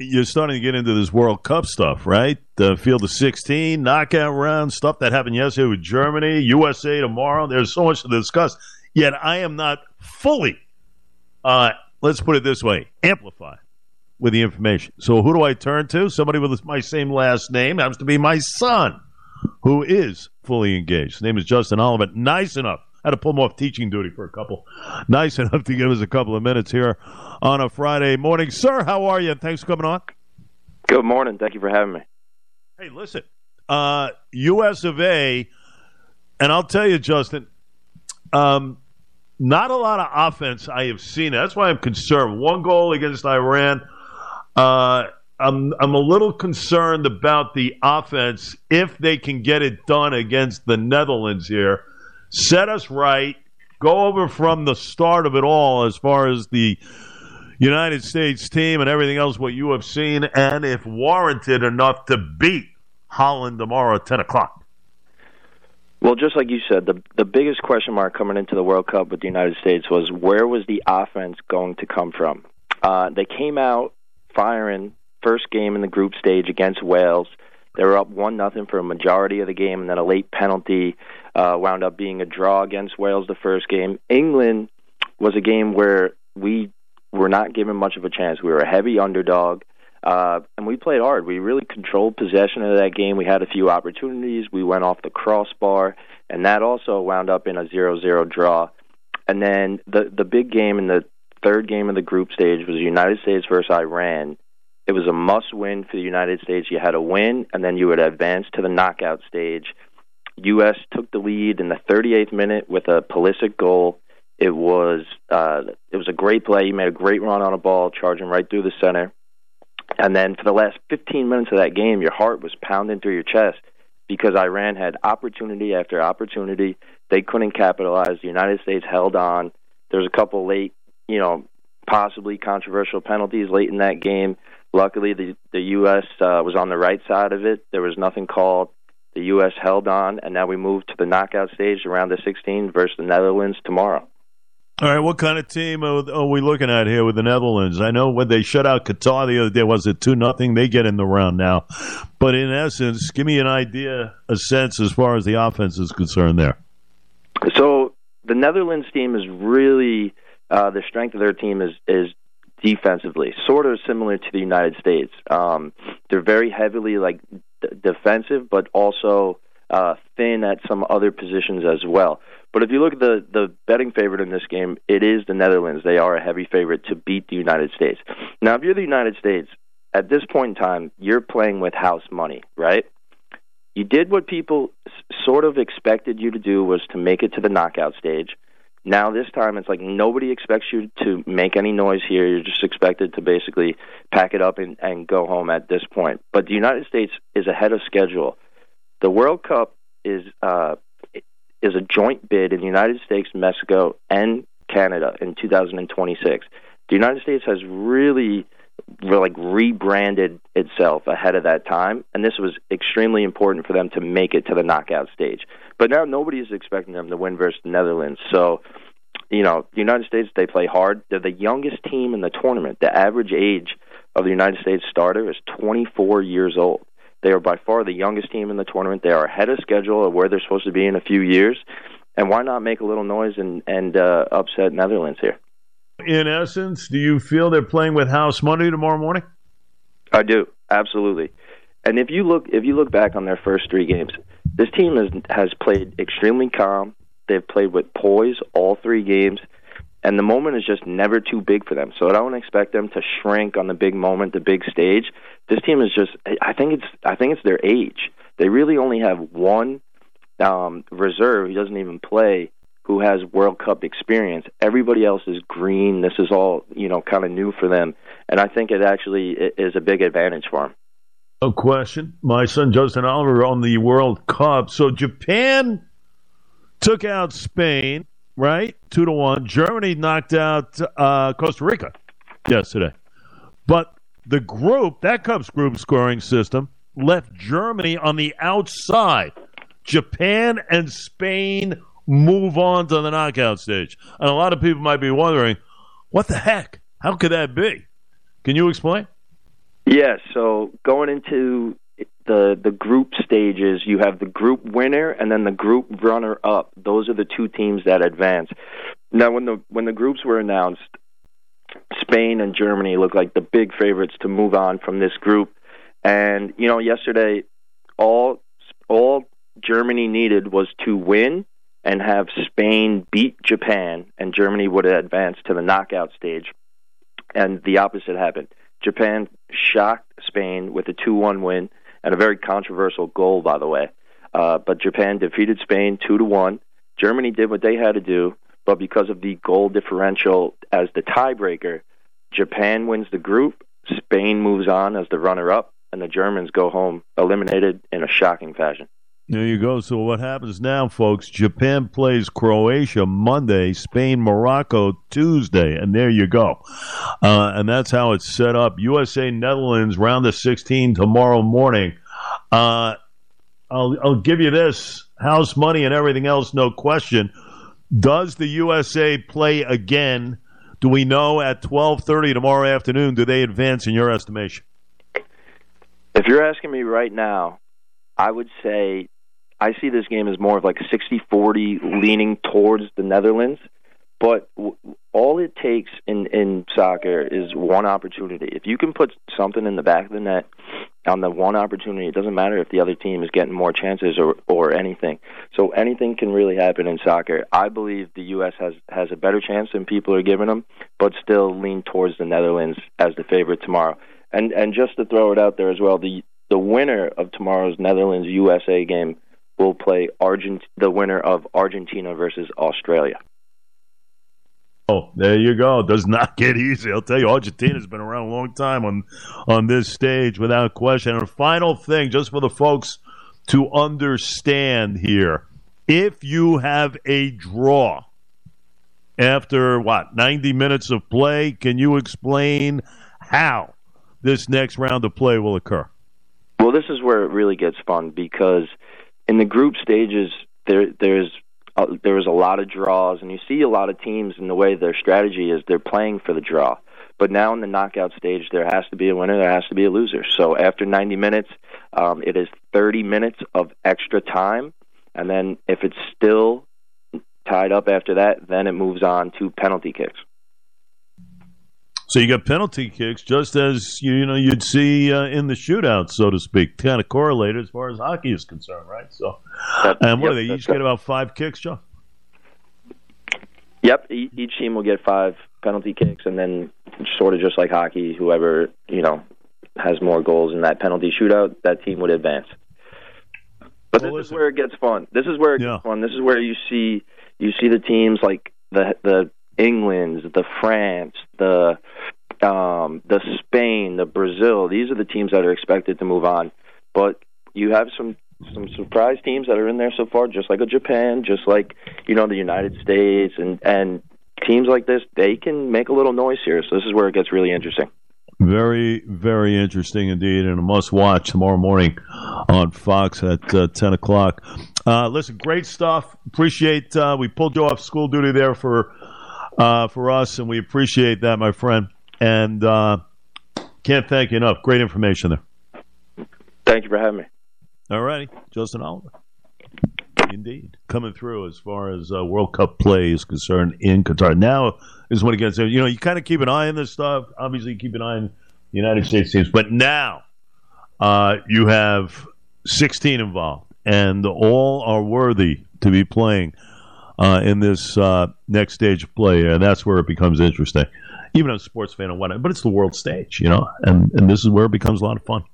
you're starting to get into this World Cup stuff, right? The field of 16, knockout round, stuff that happened yesterday with Germany, USA tomorrow. There's so much to discuss. Yet I am not fully, uh, let's put it this way, amplified with the information. So who do I turn to? Somebody with my same last name happens to be my son, who is fully engaged. His name is Justin Oliver. Nice enough. I had to pull him off teaching duty for a couple. Nice enough to give us a couple of minutes here on a Friday morning. Sir, how are you? Thanks for coming on. Good morning. Thank you for having me. Hey, listen, uh, U.S. of A., and I'll tell you, Justin, um, not a lot of offense I have seen. That's why I'm concerned. One goal against Iran. Uh, I'm I'm a little concerned about the offense if they can get it done against the Netherlands here. Set us right. Go over from the start of it all as far as the United States team and everything else what you have seen, and if warranted enough to beat Holland tomorrow at ten o'clock. Well, just like you said, the the biggest question mark coming into the World Cup with the United States was where was the offense going to come from? Uh, they came out firing first game in the group stage against Wales. They were up one nothing for a majority of the game, and then a late penalty uh, wound up being a draw against Wales the first game. England was a game where we were not given much of a chance. We were a heavy underdog, uh, and we played hard. We really controlled possession of that game. We had a few opportunities. We went off the crossbar, and that also wound up in a zero-zero draw. And then the the big game in the third game of the group stage was the United States versus Iran. It was a must win for the United States. You had to win, and then you would advance to the knockout stage. U.S. took the lead in the 38th minute with a Pulisic goal. It was uh, it was a great play. He made a great run on a ball, charging right through the center. And then for the last 15 minutes of that game, your heart was pounding through your chest because Iran had opportunity after opportunity. They couldn't capitalize. The United States held on. There was a couple late you know, possibly controversial penalties late in that game. Luckily, the the U.S. Uh, was on the right side of it. There was nothing called. The U.S. held on, and now we move to the knockout stage around the 16 versus the Netherlands tomorrow. All right, what kind of team are we looking at here with the Netherlands? I know when they shut out Qatar the other day, was it two nothing? They get in the round now, but in essence, give me an idea, a sense as far as the offense is concerned. There. So the Netherlands team is really uh, the strength of their team is is defensively, sort of similar to the United States. Um, they're very heavily like defensive, but also uh, thin at some other positions as well. But if you look at the the betting favorite in this game, it is the Netherlands. They are a heavy favorite to beat the United States. Now, if you're the United States, at this point in time, you're playing with house money, right? You did what people sort of expected you to do was to make it to the knockout stage. Now this time it's like nobody expects you to make any noise here. You're just expected to basically pack it up and, and go home at this point. But the United States is ahead of schedule. The World Cup is uh, is a joint bid in the United States, Mexico, and Canada in 2026. The United States has really like rebranded itself ahead of that time, and this was extremely important for them to make it to the knockout stage. But now nobody is expecting them to win versus the Netherlands. So, you know, the United States they play hard. They're the youngest team in the tournament. The average age of the United States starter is 24 years old. They are by far the youngest team in the tournament. They are ahead of schedule of where they're supposed to be in a few years. And why not make a little noise and and uh, upset Netherlands here? in essence, do you feel they're playing with house money tomorrow morning? I do absolutely. And if you look if you look back on their first three games, this team has has played extremely calm. They've played with poise all three games, and the moment is just never too big for them. So I don't expect them to shrink on the big moment, the big stage. This team is just I think it's I think it's their age. They really only have one um, reserve. He doesn't even play who has World Cup experience. Everybody else is green. This is all you know, kind of new for them, and I think it actually is a big advantage for them. A question. My son Justin Oliver on the World Cup. So Japan took out Spain, right? Two to one. Germany knocked out uh, Costa Rica yesterday, but the group that Cup's group scoring system left Germany on the outside. Japan and Spain move on to the knockout stage. And a lot of people might be wondering, what the heck? How could that be? Can you explain? Yeah, so going into the the group stages, you have the group winner and then the group runner up. Those are the two teams that advance. Now, when the when the groups were announced, Spain and Germany looked like the big favorites to move on from this group. And you know, yesterday, all all Germany needed was to win and have Spain beat Japan, and Germany would advance to the knockout stage. And the opposite happened. Japan shocked Spain with a 2 1 win and a very controversial goal, by the way. Uh, but Japan defeated Spain 2 to 1. Germany did what they had to do, but because of the goal differential as the tiebreaker, Japan wins the group, Spain moves on as the runner up, and the Germans go home eliminated in a shocking fashion. There you go. So what happens now, folks? Japan plays Croatia Monday, Spain Morocco Tuesday, and there you go. Uh, and that's how it's set up. USA Netherlands round of 16 tomorrow morning. Uh, I'll, I'll give you this house money and everything else, no question. Does the USA play again? Do we know at 12:30 tomorrow afternoon? Do they advance in your estimation? If you're asking me right now, I would say I see this game as more of like 60-40 leaning towards the Netherlands. But w- all it takes in in soccer is one opportunity. If you can put something in the back of the net on the one opportunity, it doesn't matter if the other team is getting more chances or or anything. So anything can really happen in soccer. I believe the U.S. has has a better chance than people are giving them, but still lean towards the Netherlands as the favorite tomorrow. And and just to throw it out there as well, the the winner of tomorrow's Netherlands USA game will play Argent the winner of Argentina versus Australia. Oh, there you go. It does not get easy. I'll tell you, Argentina's been around a long time on on this stage, without question. And a final thing, just for the folks to understand here: if you have a draw after what ninety minutes of play, can you explain how this next round of play will occur? Well, this is where it really gets fun because in the group stages, there there's uh, there a lot of draws, and you see a lot of teams in the way their strategy is they're playing for the draw. But now in the knockout stage, there has to be a winner, there has to be a loser. So after 90 minutes, um, it is 30 minutes of extra time, and then if it's still tied up after that, then it moves on to penalty kicks. So you got penalty kicks, just as you, you know you'd see uh, in the shootout, so to speak, kind of correlated as far as hockey is concerned, right? So, and what yep, do they each right. get about five kicks, Joe? Yep, each team will get five penalty kicks, and then sort of just like hockey, whoever you know has more goals in that penalty shootout, that team would advance. But Well, this is where it gets fun. This is where it Yeah. gets fun. This is where you see you see the teams like the the England's, the France, the um, the Spain, the Brazil. These are the teams that are expected to move on. But you have some some surprise teams that are in there so far, just like a Japan, just like you know the United States, and and teams like this, they can make a little noise here. So this is where it gets really interesting. Very, very interesting indeed, and a must watch tomorrow morning on Fox at uh, 10 o'clock. Uh, listen, great stuff. Appreciate uh, we pulled you off school duty there for uh, for us, and we appreciate that, my friend. And uh, can't thank you enough. Great information there. Thank you for having me. All righty, Justin Oliver. Indeed, coming through as far as uh, World Cup play is concerned in Qatar. Now is when it gets. You know, you kind of keep an eye on this stuff. Obviously, keep an eye on the United States teams, but now uh, you have 16 involved, and all are worthy to be playing uh, in this uh, next stage of play, and that's where it becomes interesting. Even as a sports fan and whatnot, but it's the world stage, you know, and and this is where it becomes a lot of fun.